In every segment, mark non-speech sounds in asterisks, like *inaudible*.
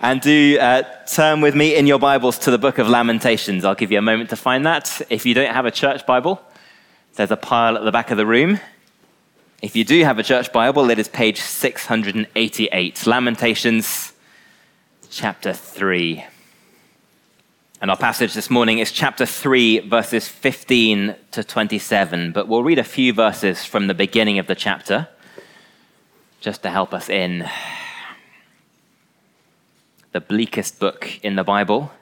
And do uh, turn with me in your Bibles to the book of Lamentations. I'll give you a moment to find that. If you don't have a church Bible, there's a pile at the back of the room. If you do have a church Bible, it is page 688. Lamentations chapter 3. And our passage this morning is chapter 3, verses 15 to 27. But we'll read a few verses from the beginning of the chapter just to help us in the bleakest book in the Bible,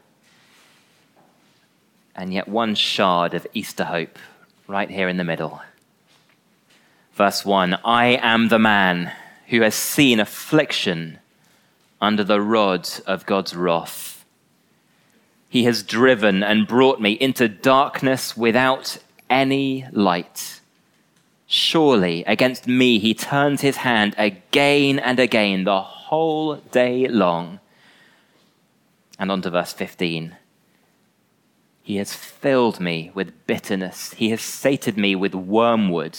and yet one shard of Easter hope right here in the middle. Verse 1 I am the man who has seen affliction under the rod of God's wrath. He has driven and brought me into darkness without any light. Surely against me he turns his hand again and again the whole day long. And on to verse 15. He has filled me with bitterness. He has sated me with wormwood.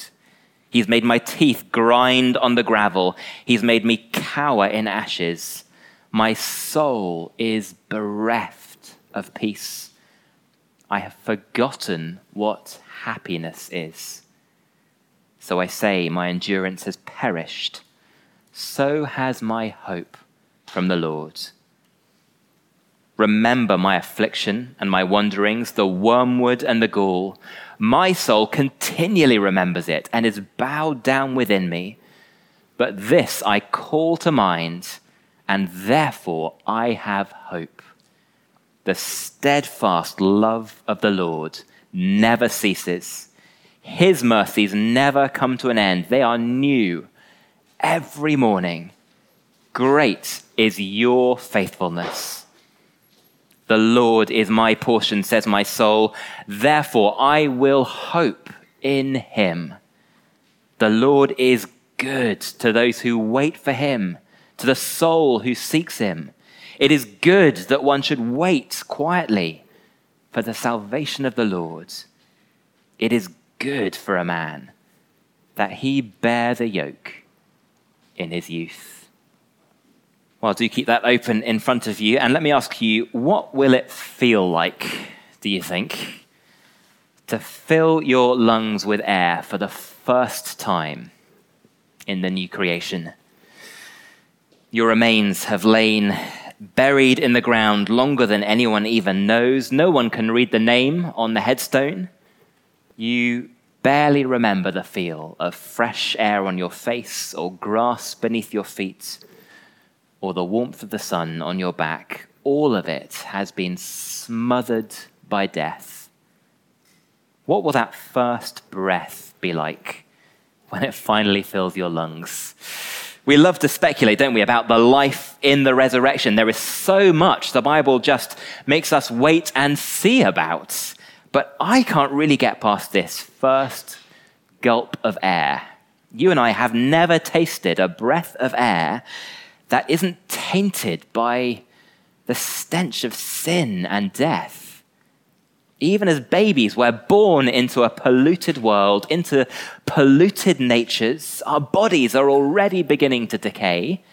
He's made my teeth grind on the gravel. He's made me cower in ashes. My soul is bereft of peace. I have forgotten what happiness is. So I say, my endurance has perished. So has my hope from the Lord. Remember my affliction and my wanderings, the wormwood and the gall. My soul continually remembers it and is bowed down within me. But this I call to mind, and therefore I have hope. The steadfast love of the Lord never ceases. His mercies never come to an end. They are new every morning. Great is your faithfulness. The Lord is my portion, says my soul. Therefore, I will hope in him. The Lord is good to those who wait for him, to the soul who seeks him. It is good that one should wait quietly for the salvation of the Lord. It is good for a man that he bear the yoke in his youth. Well, do keep that open in front of you. And let me ask you, what will it feel like, do you think, to fill your lungs with air for the first time in the new creation? Your remains have lain buried in the ground longer than anyone even knows. No one can read the name on the headstone. You barely remember the feel of fresh air on your face or grass beneath your feet or the warmth of the sun on your back, all of it has been smothered by death. What will that first breath be like when it finally fills your lungs? We love to speculate, don't we, about the life in the resurrection. There is so much the Bible just makes us wait and see about. But I can't really get past this first gulp of air. You and I have never tasted a breath of air that isn't tainted by the stench of sin and death. Even as babies, we're born into a polluted world, into polluted natures. Our bodies are already beginning to decay.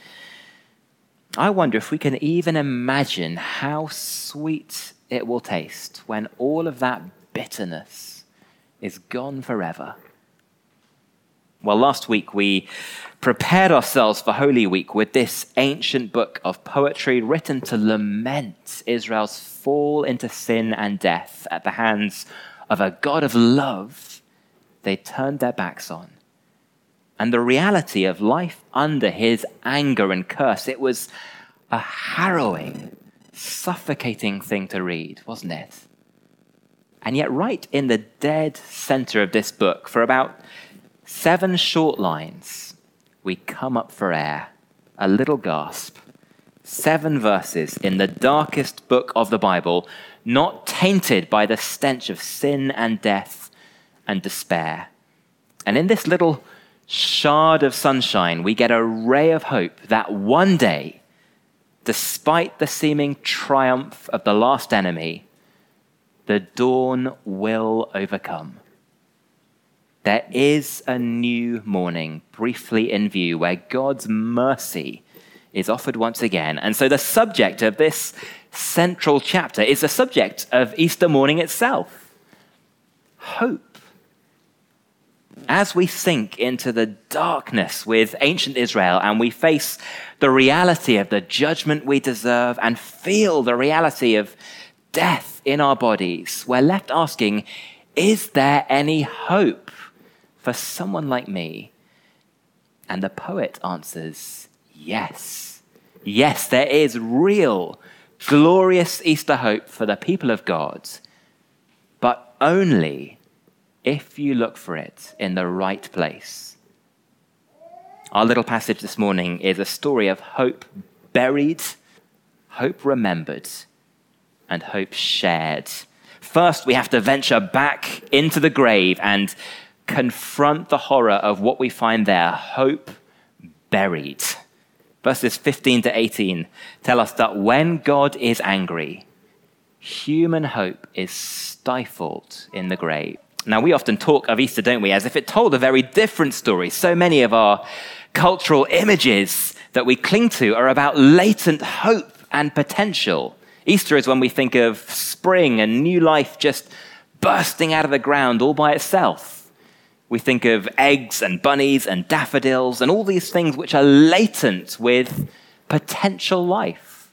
I wonder if we can even imagine how sweet it will taste when all of that bitterness is gone forever. Well, last week we prepared ourselves for Holy Week with this ancient book of poetry written to lament Israel's fall into sin and death at the hands of a God of love they turned their backs on. And the reality of life under his anger and curse, it was a harrowing, suffocating thing to read, wasn't it? And yet, right in the dead center of this book, for about seven short lines, we come up for air, a little gasp. Seven verses in the darkest book of the Bible, not tainted by the stench of sin and death and despair. And in this little shard of sunshine, we get a ray of hope that one day, despite the seeming triumph of the last enemy, the dawn will overcome. There is a new morning briefly in view where God's mercy is offered once again. And so the subject of this central chapter is the subject of Easter morning itself hope. As we sink into the darkness with ancient Israel and we face the reality of the judgment we deserve and feel the reality of death in our bodies, we're left asking, is there any hope for someone like me? And the poet answers, yes. Yes, there is real, glorious Easter hope for the people of God, but only if you look for it in the right place. Our little passage this morning is a story of hope buried, hope remembered, and hope shared. First, we have to venture back into the grave and confront the horror of what we find there hope buried. Verses 15 to 18 tell us that when God is angry, human hope is stifled in the grave. Now, we often talk of Easter, don't we, as if it told a very different story. So many of our cultural images that we cling to are about latent hope and potential. Easter is when we think of spring and new life just bursting out of the ground all by itself. We think of eggs and bunnies and daffodils and all these things which are latent with potential life.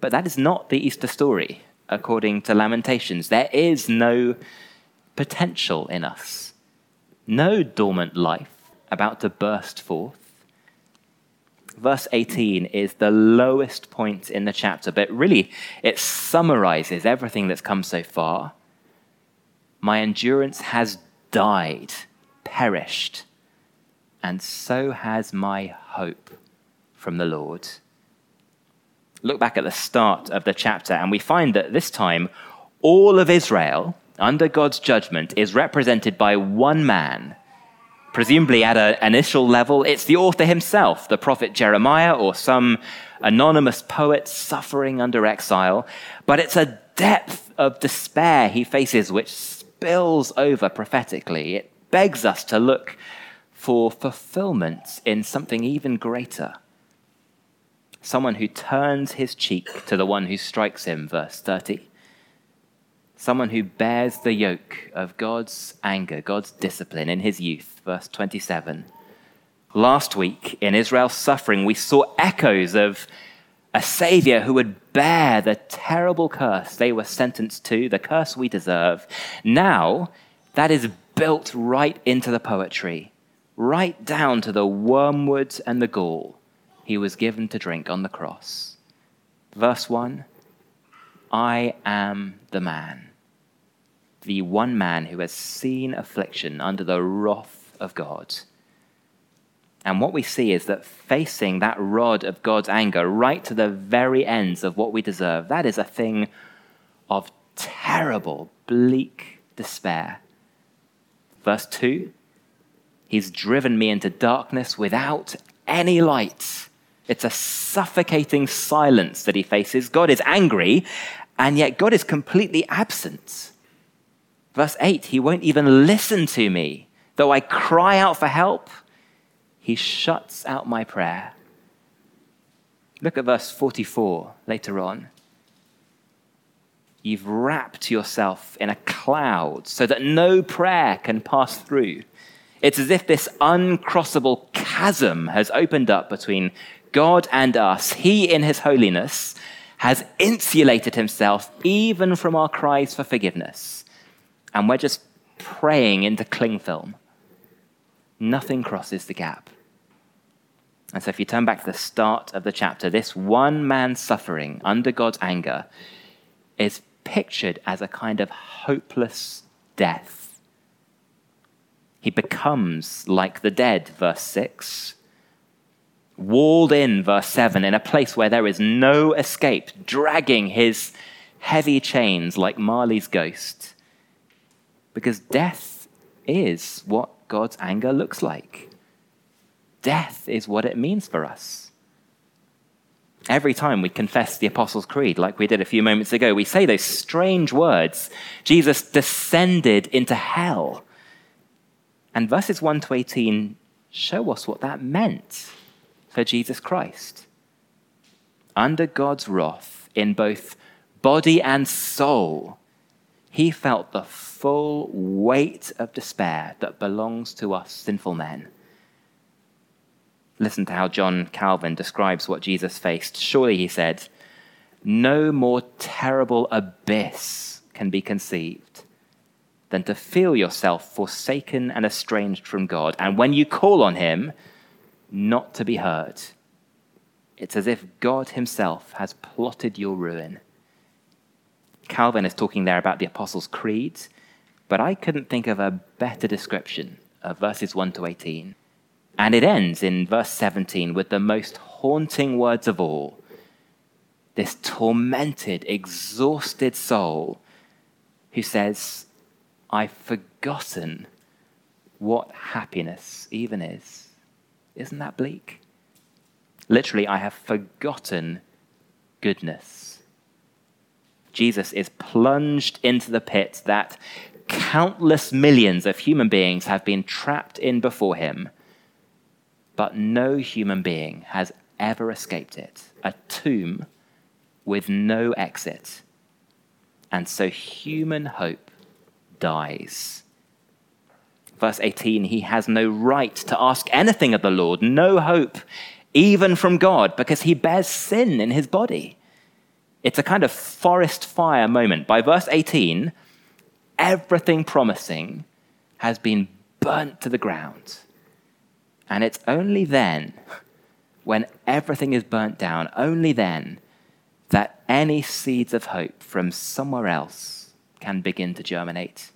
But that is not the Easter story, according to Lamentations. There is no potential in us, no dormant life about to burst forth verse 18 is the lowest point in the chapter, but really it summarizes everything that's come so far. My endurance has died, perished, and so has my hope from the Lord. Look back at the start of the chapter, and we find that this time all of Israel, under God's judgment, is represented by one man Presumably, at an initial level, it's the author himself, the prophet Jeremiah, or some anonymous poet suffering under exile. But it's a depth of despair he faces which spills over prophetically. It begs us to look for fulfillment in something even greater. Someone who turns his cheek to the one who strikes him, verse 30 someone who bears the yoke of God's anger, God's discipline in his youth. Verse 27. Last week, in Israel's suffering, we saw echoes of a Savior who would bear the terrible curse they were sentenced to, the curse we deserve. Now, that is built right into the poetry, right down to the wormwood and the gall he was given to drink on the cross. Verse 1 I am the man the one man who has seen affliction under the wrath of God. And what we see is that facing that rod of God's anger right to the very ends of what we deserve, that is a thing of terrible, bleak despair. Verse 2 He's driven me into darkness without any light. It's a suffocating silence that he faces. God is angry, and yet God is completely absent. Verse 8 He won't even listen to me. Though I cry out for help, He shuts out my prayer. Look at verse 44 later on. You've wrapped yourself in a cloud so that no prayer can pass through. It's as if this uncrossable chasm has opened up between God and us. He, in his holiness, has insulated himself even from our cries for forgiveness and we're just praying into cling film. Nothing crosses the gap. And so, if you turn back to the start of the chapter, this one man suffering under God's anger is pictured as a kind of hopeless death. He becomes like the dead, verse 6. Walled in, verse 7, in a place where there is no escape, dragging his heavy chains like Marley's ghost. Because death is what God's anger looks like. Death is what it means for us. Every time we confess the Apostles' Creed, like we did a few moments ago, we say those strange words Jesus descended into hell. And verses 1 to 18 show us what that meant. for Jesus Christ. Under God's wrath, in both body and soul, he felt the full weight of despair that belongs to us sinful men. Listen to how John Calvin describes what Jesus faced. Surely, he said, no more terrible abyss can be conceived than to feel yourself forsaken and estranged from God, and when you call on Him, not to be heard. It's as if God Himself has plotted your ruin. Calvin is talking there about the Apostles' Creed, but I couldn't think of a better description of verses 1 to 18. And it ends in verse 17 with the most haunting words of all this tormented, exhausted soul who says, I've forgotten what happiness even is. Isn't that bleak? Literally, I have forgotten goodness. Jesus is plunged into the pit that countless millions of human beings have been trapped in before him, but no human being has ever escaped it. A tomb with no exit. And so human hope dies. Verse 18, he has no right to ask anything of the Lord, no hope, even from God, because he bears sin in his body. It's a kind of forest fire moment. By verse 18, everything promising has been burnt to the ground. And it's only then, when everything is burnt down, only then that any seeds of hope from somewhere else can begin to germinate.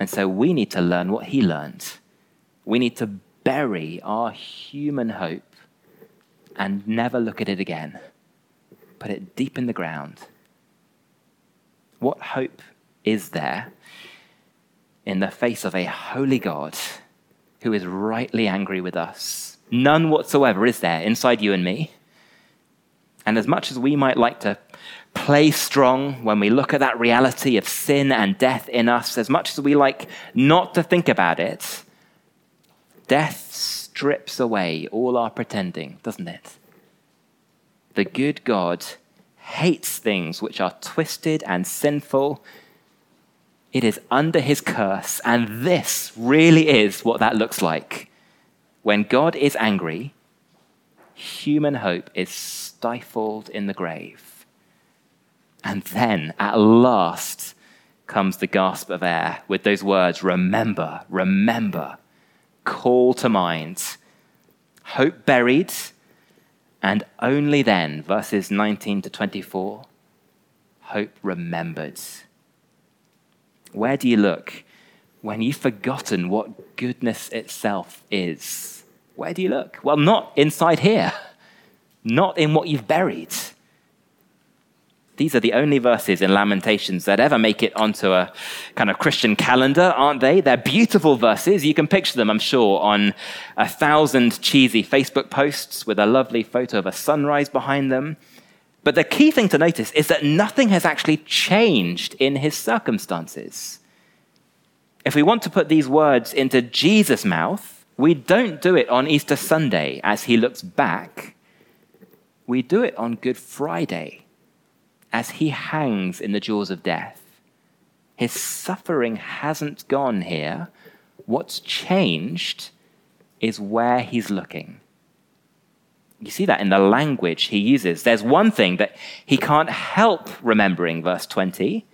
And so we need to learn what he learned. We need to bury our human hope and never look at it again put it deep in the ground. What hope is there in the face of a holy God who is rightly angry with us? None whatsoever is there inside you and me. And as much as we might like to play strong when we look at that reality of sin and death in us, as much as we like not to think about it, death strips away all our pretending, doesn't it? The good God hates things which are twisted and sinful. It is under his curse, and this really is what that looks like. When God is angry, human hope is stifled in the grave. And then, at last, comes the gasp of air with those words remember, remember, call to mind. Hope buried and only then, verses 19 to 24, hope remembered. Where do you look when you've forgotten what goodness itself is? Where do you look? Well, not inside here, not in what you've buried. These are the only verses in Lamentations that ever make it onto a kind of Christian calendar, aren't they? They're beautiful verses. You can picture them, I'm sure, on a thousand cheesy Facebook posts with a lovely photo of a sunrise behind them. But the key thing to notice is that nothing has actually changed in his circumstances. If we want to put these words into Jesus' mouth, we don't do it on Easter Sunday as he looks back. We do it on Good Friday as he hangs in the jaws of death. His suffering hasn't gone here. What's changed is where he's looking. You see that in the language he uses. There's one thing that he can't help remembering, verse 20,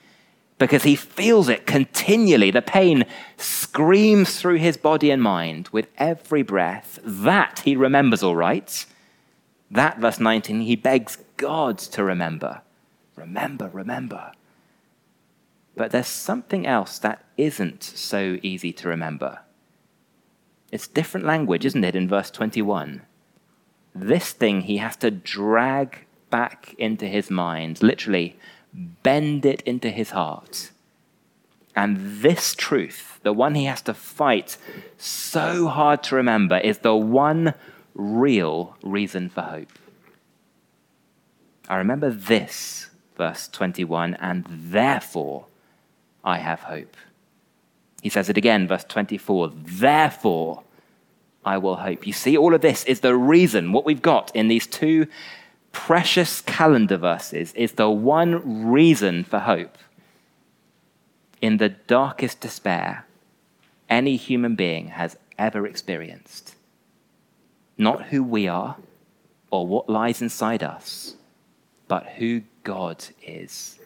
because he feels it continually. The pain screams through his body and mind with every breath. That he remembers all right. That, verse 19, he begs God to remember. Remember, remember. But there's something else that isn't so easy to remember. It's different language, isn't it, in verse 21? This thing he has to drag back into his mind, literally bend it into his heart. And this truth, the one he has to fight so hard to remember, is the one real reason for hope. I remember this verse 21, and therefore I have hope. He says it again, verse 24, therefore I will hope. You see, all of this is the reason what we've got in these two precious calendar verses is the one reason for hope. In the darkest despair any human being has ever experienced. Not who we are or what lies inside us, but who God is.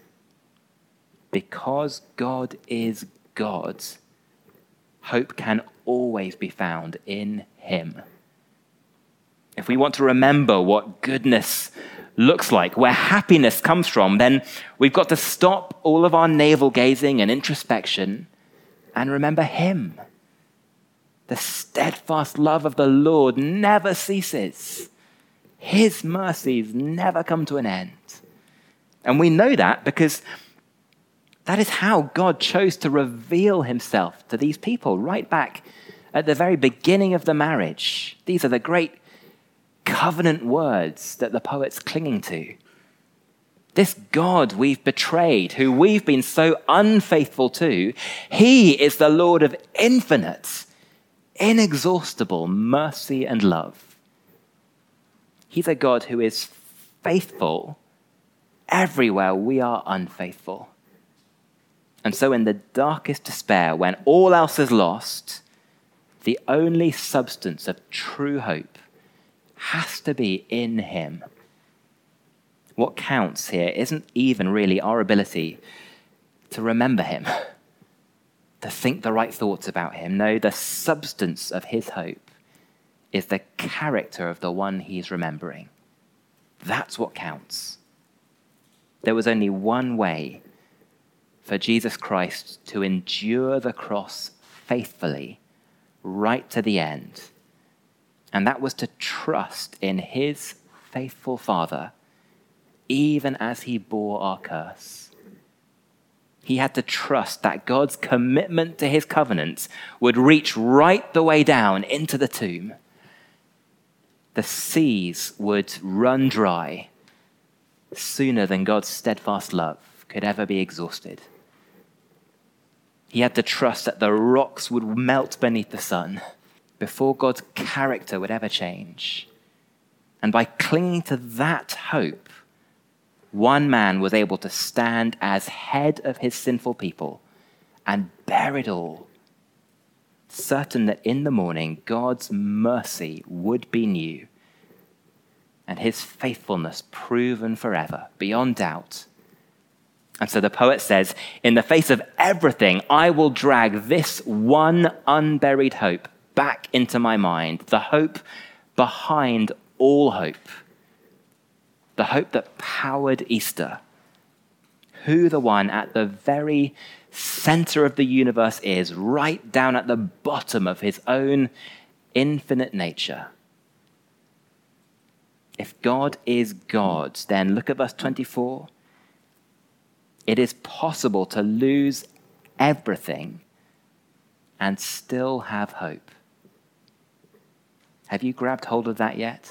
Because God is God, hope can always be found in Him. If we want to remember what goodness looks like, where happiness comes from, then we've got to stop all of our navel gazing and introspection and remember Him. The steadfast love of the Lord never ceases, His mercies never come to an end. And we know that because that is how God chose to reveal Himself to these people right back at the very beginning of the marriage. These are the great covenant words that the poet's clinging to. This God we've betrayed, who we've been so unfaithful to, He is the Lord of infinite, inexhaustible mercy and love. He's a God who is faithful everywhere we are unfaithful. And so, in the darkest despair, when all else is lost, the only substance of true hope has to be in Him. What counts here isn't even really our ability to remember Him, *laughs* to think the right thoughts about Him. No, the substance of His hope is the character of the one He's remembering. That's what counts. There was only one way for Jesus Christ to endure the cross faithfully right to the end and that was to trust in his faithful Father, even as he bore our curse. He had to trust that God's commitment to his covenant would reach right the way down into the tomb. The seas would run dry sooner than God's steadfast love could ever be exhausted. He had to trust that the rocks would melt beneath the sun before God's character would ever change. And by clinging to that hope, one man was able to stand as head of his sinful people and bear it all, certain that in the morning God's mercy would be new and his faithfulness proven forever, beyond doubt. And so the poet says, In the face of everything, I will drag this one unburied hope back into my mind the hope behind all hope, the hope that powered Easter. Who the one at the very center of the universe is, right down at the bottom of his own infinite nature. If God is God, then look at verse 24. It is possible to lose everything and still have hope. Have you grabbed hold of that yet?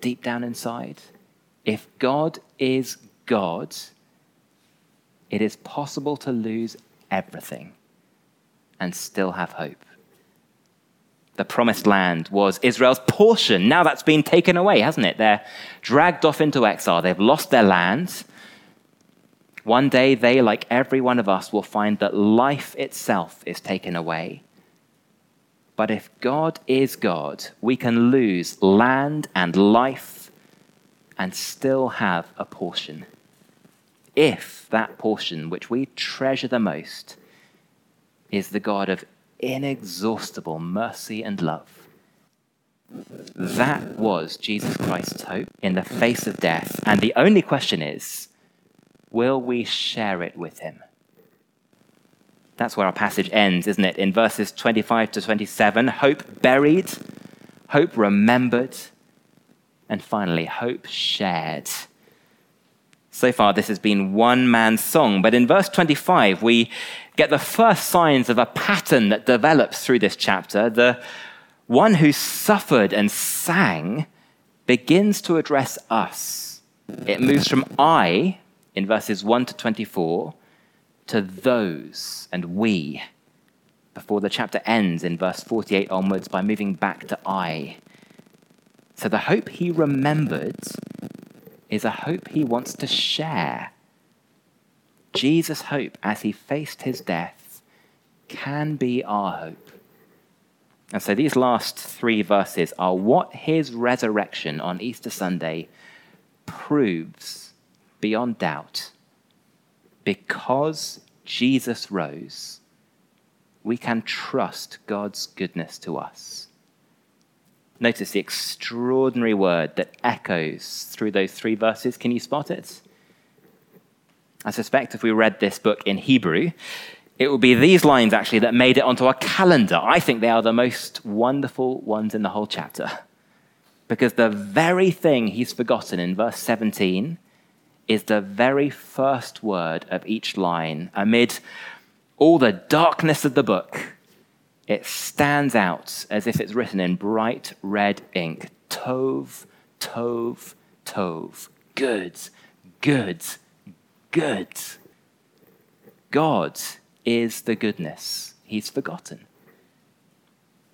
Deep down inside? If God is God, it is possible to lose everything and still have hope. The promised land was Israel's portion. Now that's been taken away, hasn't it? They're dragged off into exile. They've lost their land. One day, they, like every one of us, will find that life itself is taken away but if God is God, we can lose land and life and still have a portion. If that portion, which we treasure the most, is the God of inexhaustible mercy and love. That was Jesus Christ's hope in the face of death. And the only question is will we share it with him? That's where our passage ends, isn't it? In verses 25 to 27, hope buried, hope remembered, and finally, hope shared. So far, this has been one man's song, but in verse 25, we get the first signs of a pattern that develops through this chapter. The one who suffered and sang begins to address us. It moves from I in verses 1 to 24 to those and we. before the chapter ends in verse 48 onwards by moving back to I. So the hope he remembered is a hope he wants to share. Jesus' hope as he faced his death can be our hope. And so these last three verses are what his resurrection on Easter Sunday proves beyond doubt. Because Jesus rose, we can trust God's goodness to us. Notice the extraordinary word that echoes through those three verses. Can you spot it? I suspect if we read this book in Hebrew, it would be these lines actually that made it onto our calendar. I think they are the most wonderful ones in the whole chapter. Because the very thing he's forgotten in verse 17 is the very first word of each line. Amid all the darkness of the book, it stands out as if it's written in bright red ink Tov, Tov, Tov. Good, good, good. God is the goodness he's forgotten.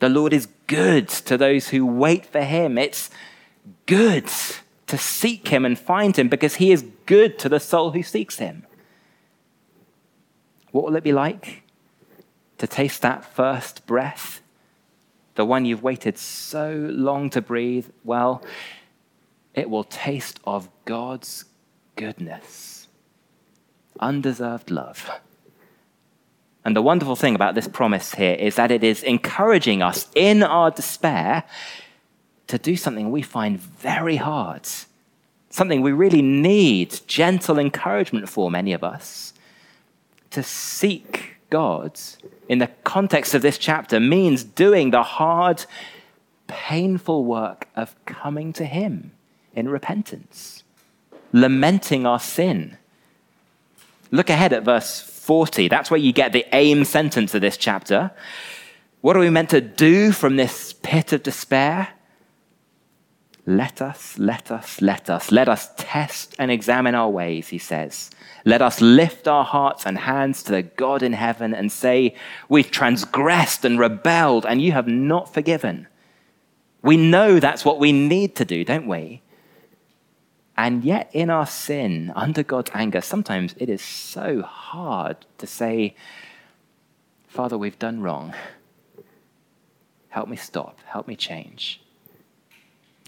The Lord is good to those who wait for him. It's good to seek him and find him because he is good to the soul who seeks him. What will it be like to taste that first breath? The one you've waited so long to breathe? Well, it will taste of God's goodness, undeserved love. And the wonderful thing about this promise here is that it is encouraging us in our despair to do something we find very hard, something we really need gentle encouragement for, many of us. To seek God in the context of this chapter means doing the hard, painful work of coming to Him in repentance, lamenting our sin. Look ahead at verse 40. That's where you get the aim sentence of this chapter. What are we meant to do from this pit of despair? Let us, let us, let us, let us test and examine our ways, he says. Let us lift our hearts and hands to the God in heaven and say, We've transgressed and rebelled, and you have not forgiven. We know that's what we need to do, don't we? And yet, in our sin, under God's anger, sometimes it is so hard to say, Father, we've done wrong. Help me stop. Help me change.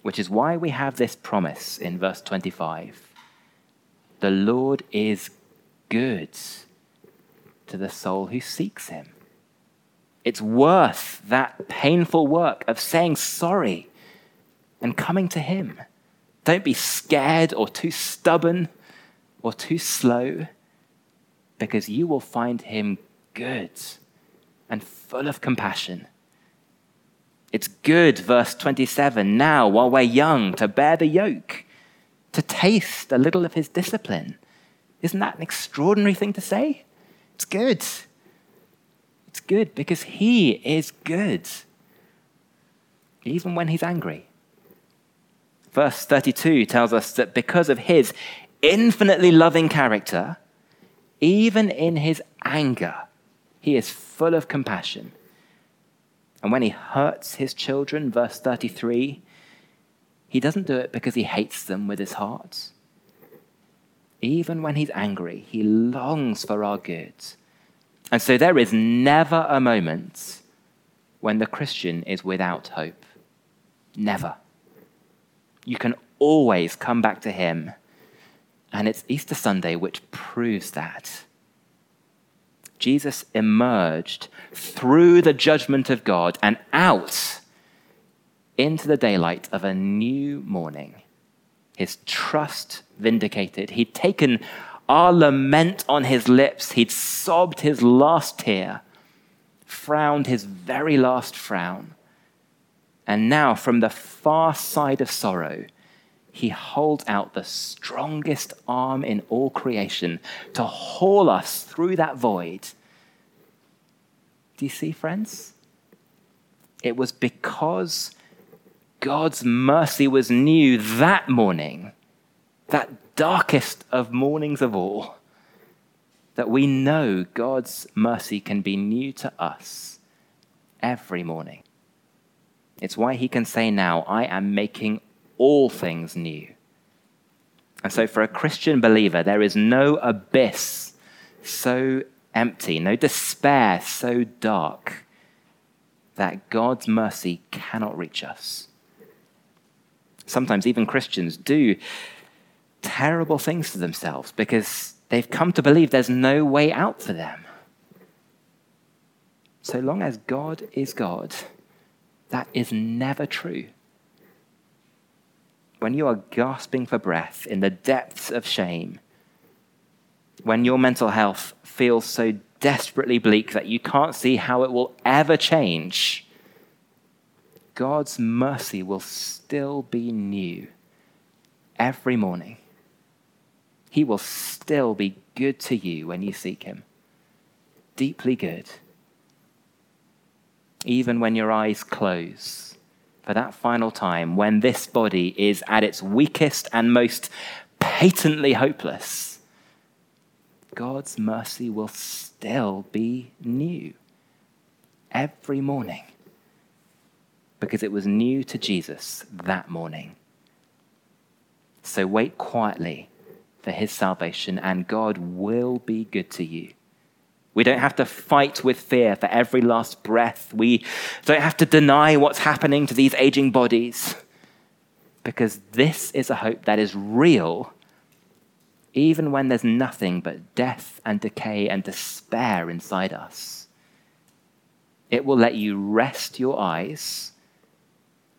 Which is why we have this promise in verse 25 The Lord is good to the soul who seeks him. It's worth that painful work of saying sorry and coming to him. Don't be scared or too stubborn or too slow, because you will find him good and full of compassion. It's good, verse 27, now while we're young, to bear the yoke, to taste a little of his discipline. Isn't that an extraordinary thing to say? It's good. It's good because he is good, even when he's angry. Verse 32 tells us that because of his infinitely loving character, even in his anger, he is full of compassion. And when he hurts his children, verse 33, he doesn't do it because he hates them with his heart. Even when he's angry, he longs for our good. And so there is never a moment when the Christian is without hope. Never you can always come back to Him. And it's Easter Sunday which proves that. Jesus emerged through the judgment of God and out into the daylight of a new morning. His trust vindicated. He'd taken our lament on his lips, he'd sobbed his last tear, frowned his very last frown. And now, from the far side of sorrow, he holds out the strongest arm in all creation to haul us through that void. Do you see, friends? It was because God's mercy was new that morning, that darkest of mornings of all, that we know God's mercy can be new to us every morning. It's why he can say now, I am making all things new. And so, for a Christian believer, there is no abyss so empty, no despair so dark that God's mercy cannot reach us. Sometimes even Christians do terrible things to themselves because they've come to believe there's no way out for them. So long as God is God, that is never true. When you are gasping for breath in the depths of shame, when your mental health feels so desperately bleak that you can't see how it will ever change, God's mercy will still be new every morning. He will still be good to you when you seek Him, deeply good. Even when your eyes close for that final time, when this body is at its weakest and most patently hopeless, God's mercy will still be new every morning because it was new to Jesus that morning. So wait quietly for his salvation, and God will be good to you. We don't have to fight with fear for every last breath. We don't have to deny what's happening to these aging bodies because this is a hope that is real, even when there's nothing but death and decay and despair inside us. It will let you rest your eyes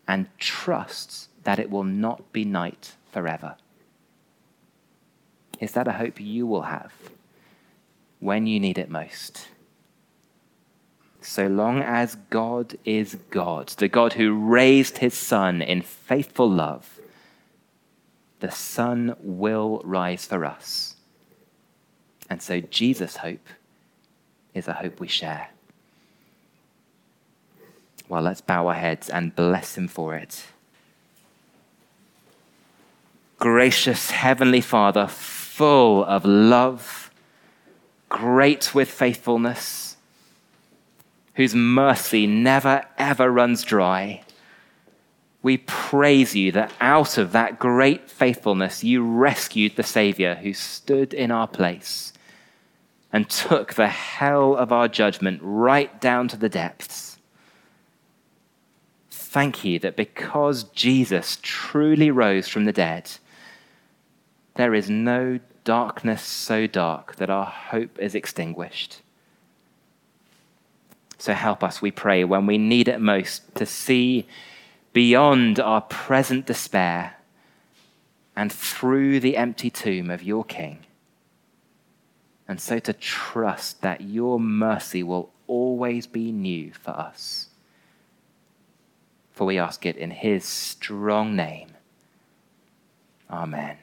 and trusts that it will not be night forever. Is that a hope you will have when you need it most? So long as God is God, the God who raised his Son in faithful love, the sun will rise for us. And so Jesus' hope is a hope we share. Well, let's bow our heads and bless him for it. Gracious Heavenly Father, full of love, great with faithfulness, whose mercy never ever runs dry. We praise you that out of that great faithfulness you rescued the Savior who stood in our place and took the hell of our judgment right down to the depths. Thank you that because Jesus truly rose from the dead, there is no darkness so dark that our hope is extinguished. So help us, we pray, when we need it most, to see beyond our present despair and through the empty tomb of your King. And so to trust that your mercy will always be new for us. For we ask it in his strong name. Amen.